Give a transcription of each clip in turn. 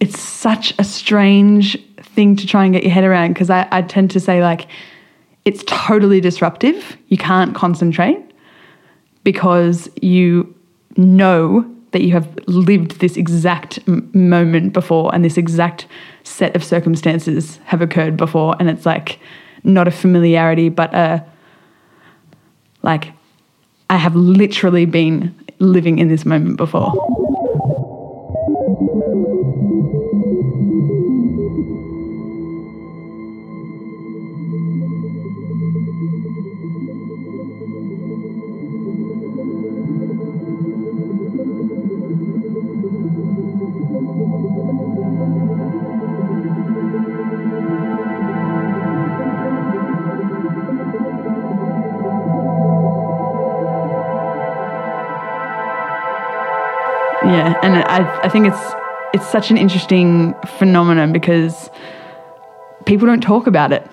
it's such a strange thing to try and get your head around because I, I tend to say like it's totally disruptive. You can't concentrate because you know that you have lived this exact moment before and this exact set of circumstances have occurred before and it's like not a familiarity but a like I have literally been living in this moment before. And I, I think it's it's such an interesting phenomenon because people don't talk about it.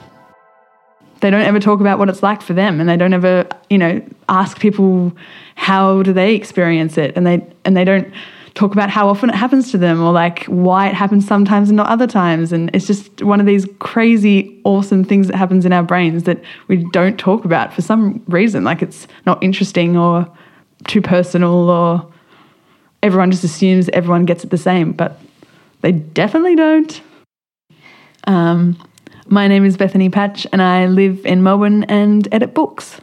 They don't ever talk about what it's like for them, and they don't ever, you know, ask people how do they experience it, and they and they don't talk about how often it happens to them or like why it happens sometimes and not other times. And it's just one of these crazy, awesome things that happens in our brains that we don't talk about for some reason. Like it's not interesting or too personal or everyone just assumes everyone gets it the same, but they definitely don't. Um, my name is Bethany Patch, and I live in Melbourne and edit books.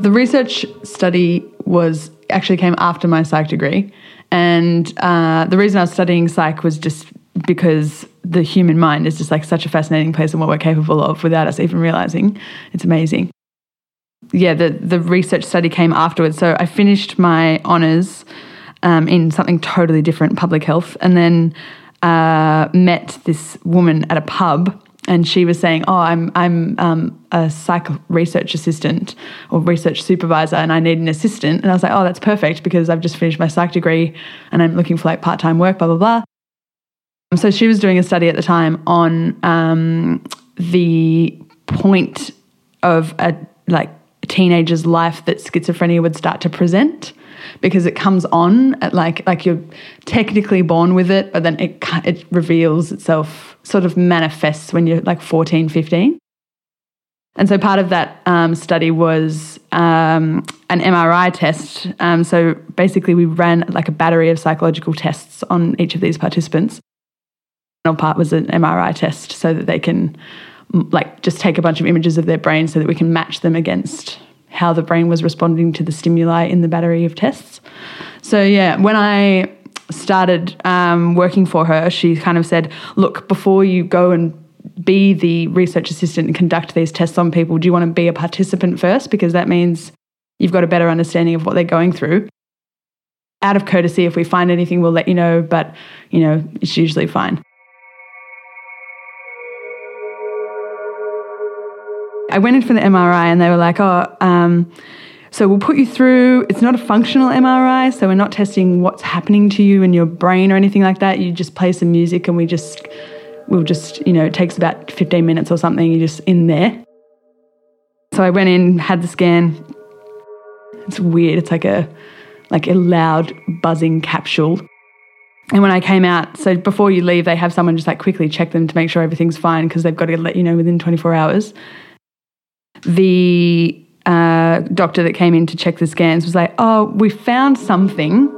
The research study was actually came after my psych degree, and uh, the reason I was studying psych was just because the human mind is just like such a fascinating place and what we're capable of without us even realizing. It's amazing yeah, the, the research study came afterwards. So I finished my honours um, in something totally different, public health, and then uh, met this woman at a pub. And she was saying, "Oh, I'm I'm um, a psych research assistant or research supervisor, and I need an assistant." And I was like, "Oh, that's perfect because I've just finished my psych degree, and I'm looking for like part time work, blah blah blah." So she was doing a study at the time on um, the point of a like teenager's life that schizophrenia would start to present because it comes on at like like you're technically born with it but then it it reveals itself sort of manifests when you're like 14 15 and so part of that um, study was um, an MRI test. Um, so basically, we ran like a battery of psychological tests on each of these participants. One part was an MRI test so that they can like just take a bunch of images of their brain so that we can match them against how the brain was responding to the stimuli in the battery of tests. So yeah, when I started um, working for her, she kind of said, "Look, before you go and be the research assistant and conduct these tests on people, do you want to be a participant first? Because that means you've got a better understanding of what they're going through. Out of courtesy, if we find anything, we'll let you know, but you know, it's usually fine. I went in for the MRI and they were like, oh, um, so we'll put you through. It's not a functional MRI, so we're not testing what's happening to you in your brain or anything like that. You just play some music and we just, we'll just, you know, it takes about 15 minutes or something. You're just in there. So I went in, had the scan. It's weird. It's like a, like a loud buzzing capsule. And when I came out, so before you leave, they have someone just like quickly check them to make sure everything's fine because they've got to let you know within 24 hours the uh, doctor that came in to check the scans was like, oh, we found something,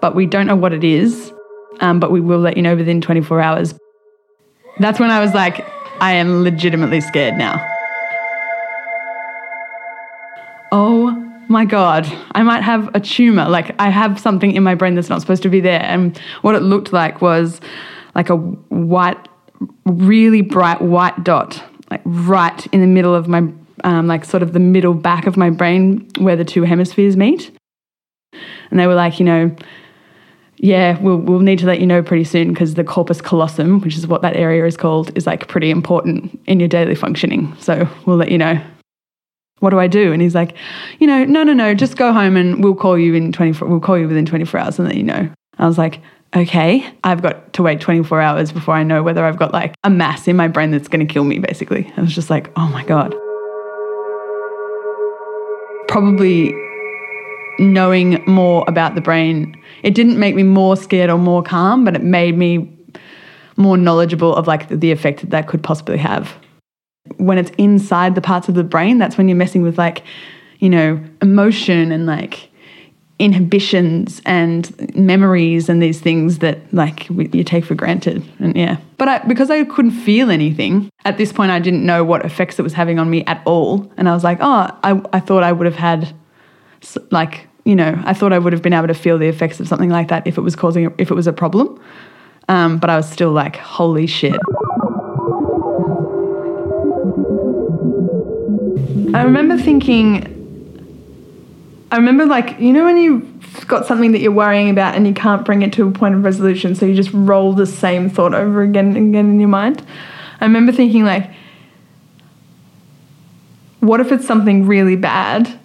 but we don't know what it is, um, but we will let you know within 24 hours. That's when I was like, I am legitimately scared now. Oh my God, I might have a tumor. Like, I have something in my brain that's not supposed to be there. And what it looked like was like a white, really bright white dot, like right in the middle of my um, like sort of the middle back of my brain where the two hemispheres meet. And they were like, you know, yeah, we'll, we'll need to let you know pretty soon because the corpus callosum, which is what that area is called, is like pretty important in your daily functioning. So we'll let you know. What do I do? And he's like, you know, no, no, no, just go home and we'll call you in 24, we'll call you within 24 hours and let you know. I was like, okay, I've got to wait 24 hours before I know whether I've got like a mass in my brain that's going to kill me, basically. I was just like, oh my God probably knowing more about the brain, it didn't make me more scared or more calm, but it made me more knowledgeable of like the effect that that could possibly have. When it's inside the parts of the brain, that's when you're messing with like, you know, emotion and like inhibitions and memories and these things that like you take for granted. And yeah. But I, because i couldn't feel anything at this point i didn't know what effects it was having on me at all. And i was like oh i, I thought i would have had like you know i thought i would have been able to feel the effects of something like that if it was causing if it was a problem. Um, but i was still like holy shit. I remember thinking I remember, like, you know, when you've got something that you're worrying about and you can't bring it to a point of resolution, so you just roll the same thought over again and again in your mind. I remember thinking, like, what if it's something really bad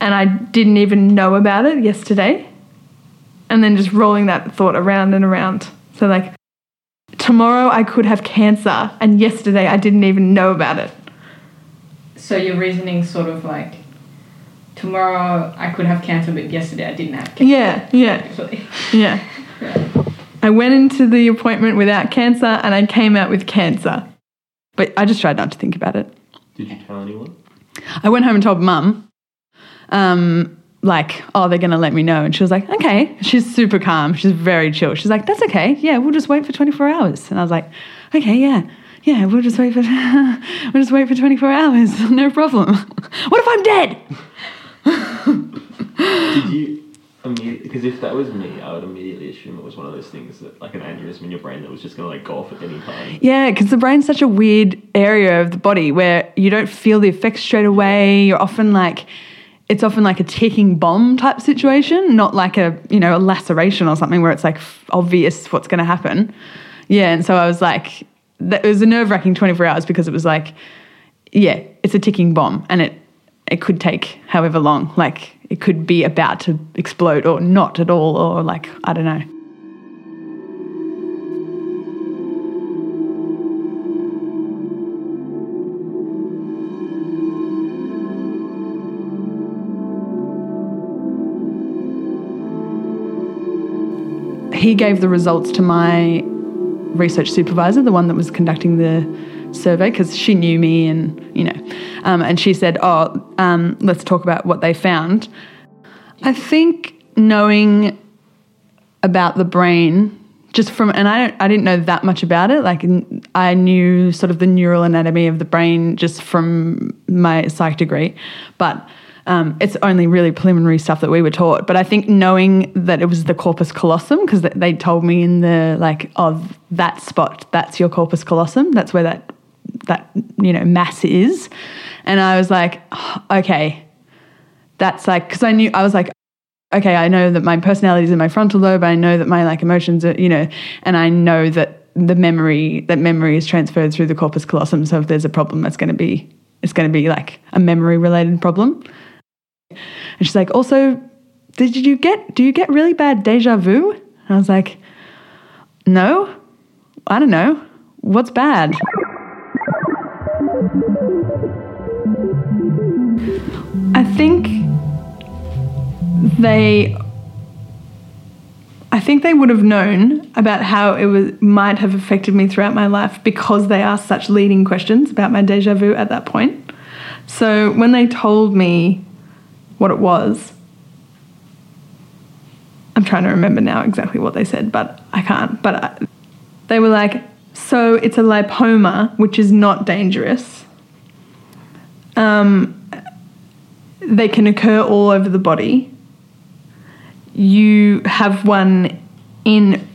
and I didn't even know about it yesterday? And then just rolling that thought around and around. So, like, tomorrow I could have cancer and yesterday I didn't even know about it. So, your reasoning sort of like tomorrow I could have cancer, but yesterday I didn't have cancer. Yeah, yeah, yeah. yeah. I went into the appointment without cancer, and I came out with cancer. But I just tried not to think about it. Did you tell anyone? I went home and told mum. Um, like, oh, they're gonna let me know, and she was like, okay. She's super calm. She's very chill. She's like, that's okay. Yeah, we'll just wait for 24 hours. And I was like, okay, yeah yeah, we'll just wait for we'll just wait for 24 hours. No problem. what if I'm dead? Did you? Because if that was me, I would immediately assume it was one of those things that, like an aneurysm in your brain, that was just going to like go off at any time. Yeah, because the brain's such a weird area of the body where you don't feel the effects straight away. You're often like. It's often like a ticking bomb type situation, not like a you know a laceration or something where it's like obvious what's going to happen. Yeah, and so I was like, it was a nerve wracking 24 hours because it was like, yeah, it's a ticking bomb, and it it could take however long. Like it could be about to explode or not at all, or like, I don't know. He gave the results to my research supervisor, the one that was conducting the survey because she knew me and you know um, and she said oh um, let's talk about what they found i think knowing about the brain just from and i don't i didn't know that much about it like i knew sort of the neural anatomy of the brain just from my psych degree but um, it's only really preliminary stuff that we were taught. But I think knowing that it was the corpus callosum, because they told me in the like of that spot, that's your corpus callosum. That's where that that you know mass is. And i was like oh, okay. That's like because i knew i was like okay i know that my personality is in my frontal lobe. I know that my like emotions are you know and i know that the memory that memory is transferred through the corpus callosum. So if there's a problem that's going to be it's going to be like a memory related problem. And she's like also did you get do you get really bad deja vu? And i was like no. I don't know. What's bad think they I think they would have known about how it was might have affected me throughout my life because they asked such leading questions about my deja vu at that point. So when they told me what it was, I'm trying to remember now exactly what they said, but I can't. But I, they were like, so it's a lipoma, which is not dangerous. Um, they can occur all over the body. You have one in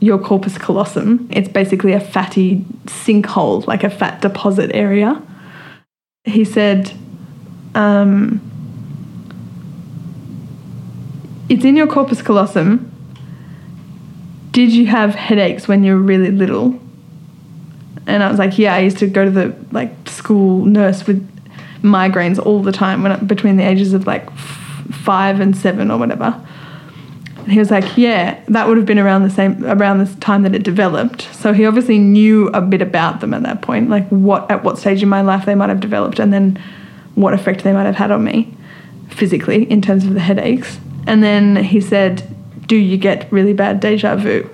your corpus callosum. It's basically a fatty sinkhole, like a fat deposit area. He said, um, It's in your corpus callosum. Did you have headaches when you were really little? And I was like, Yeah, I used to go to the like school nurse with migraines all the time when between the ages of like f- five and seven or whatever. And he was like, "Yeah, that would have been around the same around the time that it developed." So he obviously knew a bit about them at that point, like what at what stage in my life they might have developed, and then what effect they might have had on me. physically in terms of the headaches. And then he said, "Do you get really bad deja vu?"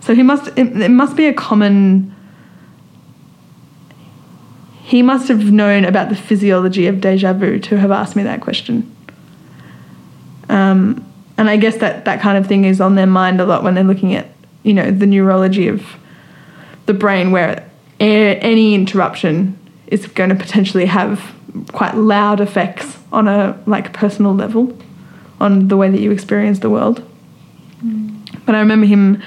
So he must it, it must be a common he must have known about the physiology of deja vu to have asked me that question. Um, and I guess that that kind of thing is on their mind a lot when they're looking at, you know, the neurology of the brain, where any interruption is going to potentially have quite loud effects on a like personal level, on the way that you experience the world. But I remember him.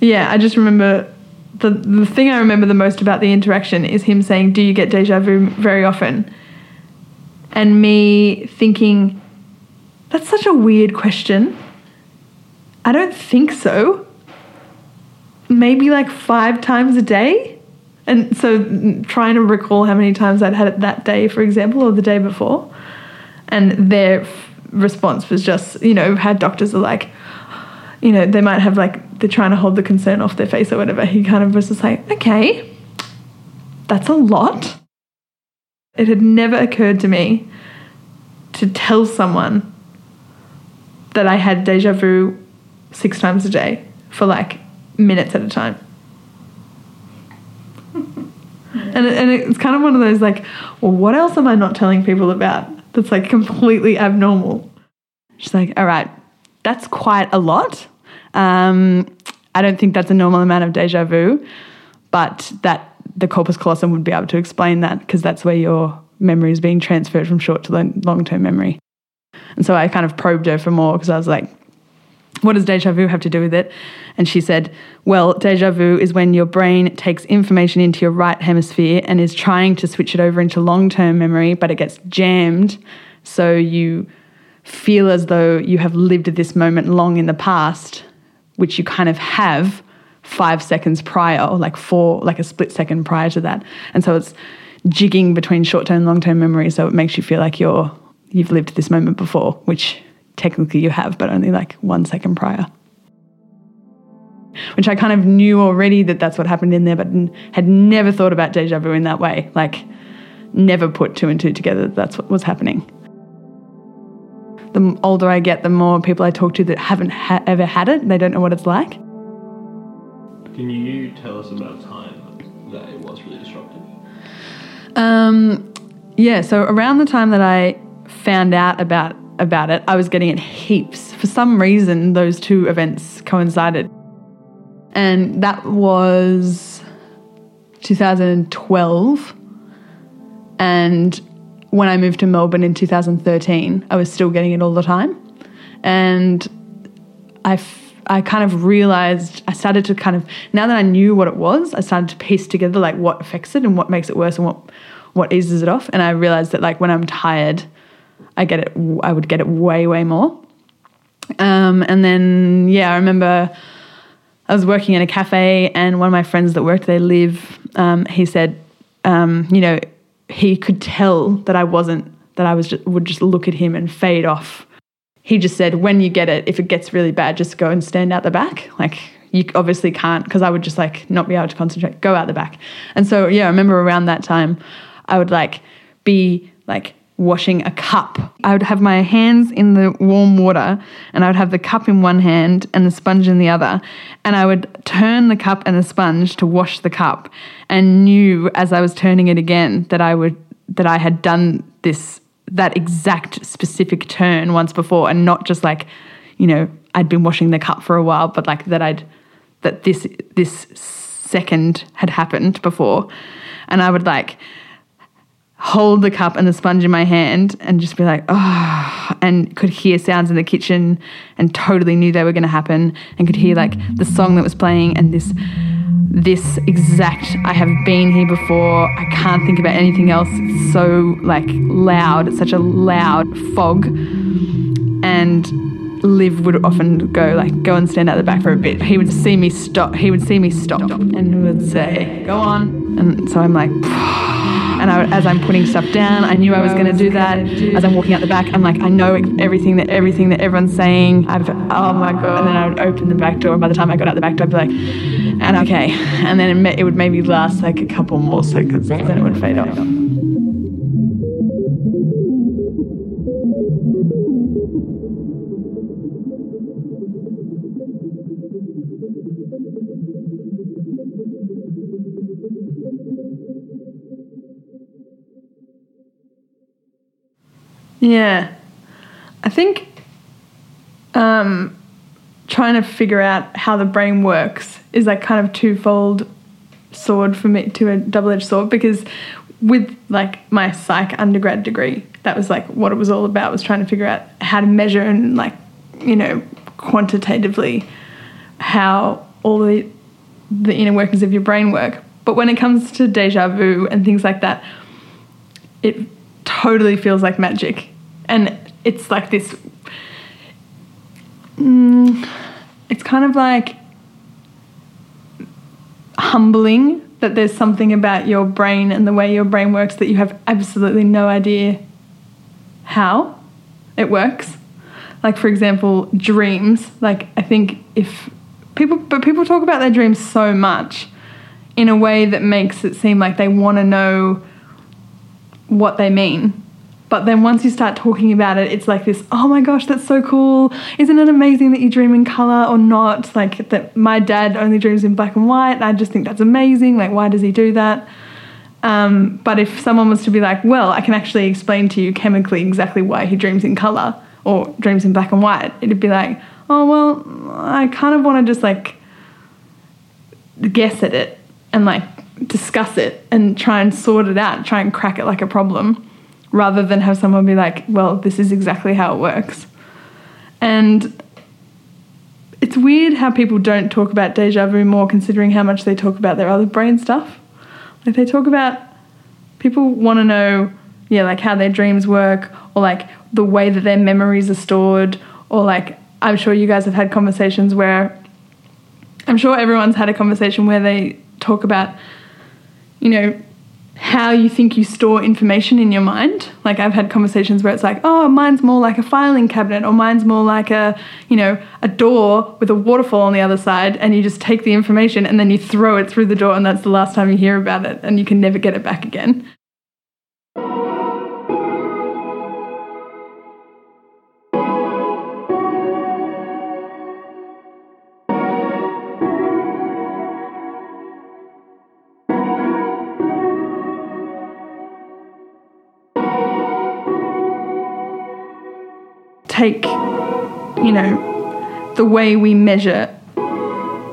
Yeah, I just remember the the thing I remember the most about the interaction is him saying, "Do you get deja vu very often?" And me thinking, that's such a weird question. I don't think so. Maybe like five times a day. And so trying to recall how many times I'd had it that day, for example, or the day before. And their f- response was just, you know, how doctors are like, you know, they might have like, they're trying to hold the concern off their face or whatever. He kind of was just like, okay, that's a lot. It had never occurred to me to tell someone that I had deja vu six times a day for like minutes at a time. and, it, and it's kind of one of those like, well, what else am I not telling people about that's like completely abnormal? She's like, all right, that's quite a lot. Um, I don't think that's a normal amount of deja vu, but that the corpus callosum would be able to explain that because that's where your memory is being transferred from short to long term memory. And so I kind of probed her for more because I was like, what does deja vu have to do with it? And she said, well, deja vu is when your brain takes information into your right hemisphere and is trying to switch it over into long term memory, but it gets jammed. So you feel as though you have lived this moment long in the past, which you kind of have five seconds prior, or like four, like a split second prior to that. And so it's jigging between short term and long term memory. So it makes you feel like you're you've lived this moment before, which technically you have, but only like one second prior. Which I kind of knew already that that's what happened in there, but had never thought about deja vu in that way. Like, never put two and two together that that's what was happening. The older I get, the more people I talk to that haven't ha- ever had it, they don't know what it's like. Can you tell us about a time that it was really disruptive? Um, yeah, so around the time that I found out about about it, I was getting it heaps. For some reason, those two events coincided. And that was 2012. And when I moved to Melbourne in 2013, I was still getting it all the time. And I, I kind of realized, I started to kind of, now that I knew what it was, I started to piece together like what affects it and what makes it worse and what, what eases it off. And I realized that like when I'm tired, I get it. I would get it way, way more. Um, and then yeah, I remember I was working in a cafe, and one of my friends that worked there, Liv, um, he said, um, you know, he could tell that I wasn't that I was just, would just look at him and fade off. He just said, when you get it, if it gets really bad, just go and stand out the back. Like you obviously can't because I would just like not be able to concentrate. Go out the back. And so yeah, I remember around that time, I would like be like washing a cup. I would have my hands in the warm water and I would have the cup in one hand and the sponge in the other. And I would turn the cup and the sponge to wash the cup and knew as I was turning it again that I would that I had done this that exact specific turn once before and not just like, you know, I'd been washing the cup for a while, but like that I'd that this this second had happened before. And I would like hold the cup and the sponge in my hand and just be like, oh, and could hear sounds in the kitchen and totally knew they were going to happen and could hear like the song that was playing and this this exact I have been here before. I can't think about anything else. It's so like loud. It's such a loud fog. And Liv would often go like go and stand out the back for a bit. He would see me stop. He would see me stop and would say, "Go on." And so I'm like and I, as I'm putting stuff down, I knew I was going to do that. As I'm walking out the back, I'm like, I know everything that everything that everyone's saying. I've, oh my god! And then I would open the back door, and by the time I got out the back door, I'd be like, and okay, and then it, it would maybe last like a couple more seconds, and then it would fade off. Yeah. I think um, trying to figure out how the brain works is like kind of twofold sword for me to a double-edged sword because with like my psych undergrad degree that was like what it was all about was trying to figure out how to measure and like you know quantitatively how all the the inner workings of your brain work but when it comes to deja vu and things like that it totally feels like magic and it's like this mm, it's kind of like humbling that there's something about your brain and the way your brain works that you have absolutely no idea how it works. Like for example, dreams. Like I think if people but people talk about their dreams so much in a way that makes it seem like they want to know what they mean but then once you start talking about it, it's like this, oh my gosh, that's so cool. Isn't it amazing that you dream in color or not? Like that my dad only dreams in black and white. I just think that's amazing. Like, why does he do that? Um, but if someone was to be like, well, I can actually explain to you chemically exactly why he dreams in color or dreams in black and white, it'd be like, oh, well, I kind of want to just like guess at it and like discuss it and try and sort it out, try and crack it like a problem rather than have someone be like, well, this is exactly how it works. And it's weird how people don't talk about deja vu more considering how much they talk about their other brain stuff. Like they talk about people want to know, yeah, like how their dreams work or like the way that their memories are stored or like I'm sure you guys have had conversations where I'm sure everyone's had a conversation where they talk about you know how you think you store information in your mind. Like I've had conversations where it's like, oh, mine's more like a filing cabinet, or mine's more like a, you know, a door with a waterfall on the other side, and you just take the information and then you throw it through the door, and that's the last time you hear about it, and you can never get it back again. Take, you know, the way we measure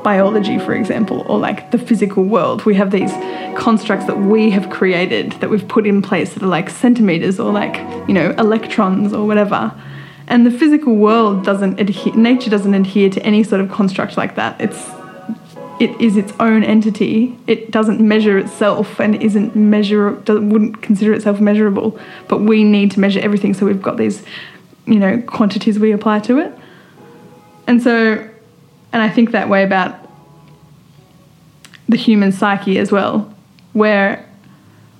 biology, for example, or like the physical world. We have these constructs that we have created that we've put in place that are like centimeters or like, you know, electrons or whatever. And the physical world doesn't adhere, nature doesn't adhere to any sort of construct like that. It's it is its own entity. It doesn't measure itself and isn't measure wouldn't consider itself measurable. But we need to measure everything. So we've got these you know, quantities we apply to it. And so, and I think that way about the human psyche as well, where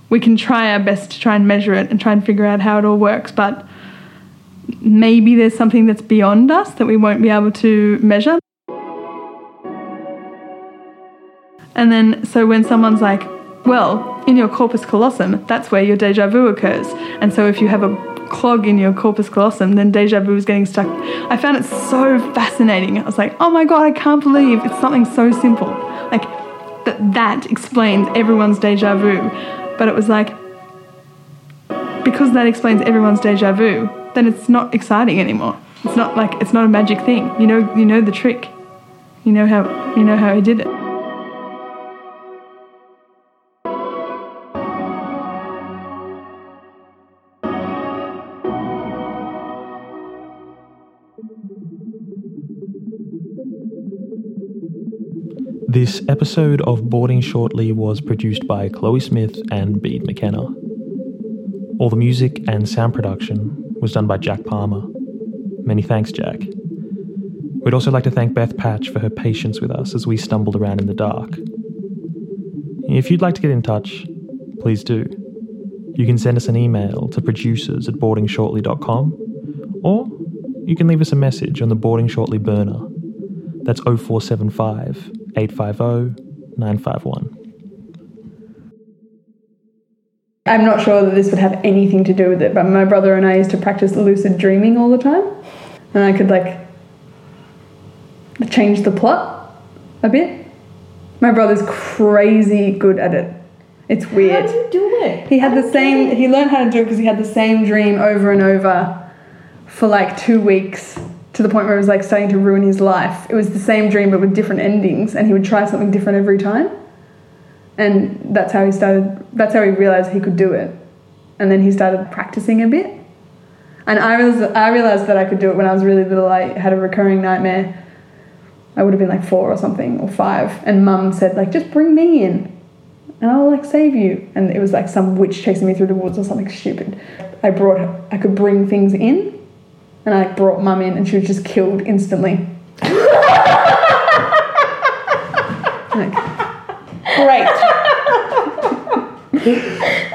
we can try our best to try and measure it and try and figure out how it all works, but maybe there's something that's beyond us that we won't be able to measure. And then, so when someone's like, well, in your corpus callosum, that's where your deja vu occurs. And so if you have a clog in your corpus callosum, then deja vu is getting stuck. I found it so fascinating. I was like, oh my god, I can't believe it's something so simple. Like that that explains everyone's deja vu. But it was like because that explains everyone's deja vu, then it's not exciting anymore. It's not like it's not a magic thing. You know you know the trick. You know how you know how he did it. This episode of Boarding Shortly was produced by Chloe Smith and Bede McKenna. All the music and sound production was done by Jack Palmer. Many thanks, Jack. We'd also like to thank Beth Patch for her patience with us as we stumbled around in the dark. If you'd like to get in touch, please do. You can send us an email to producers at boardingshortly.com or you can leave us a message on the Boarding Shortly burner. That's 0475 850 951. I'm not sure that this would have anything to do with it, but my brother and I used to practice lucid dreaming all the time. And I could like change the plot a bit. My brother's crazy good at it. It's weird. How do you do it? He had the same. He learned how to do it because he had the same dream over and over for like two weeks to the point where it was like starting to ruin his life. It was the same dream but with different endings, and he would try something different every time. And that's how he started. That's how he realized he could do it, and then he started practicing a bit. And I realized, I realized that I could do it when I was really little. I had a recurring nightmare. I would have been like four or something or five, and Mum said like, "Just bring me in." and I'll like save you. And it was like some witch chasing me through the woods or something stupid. I brought I could bring things in, and I brought mum in, and she was just killed instantly. like, great.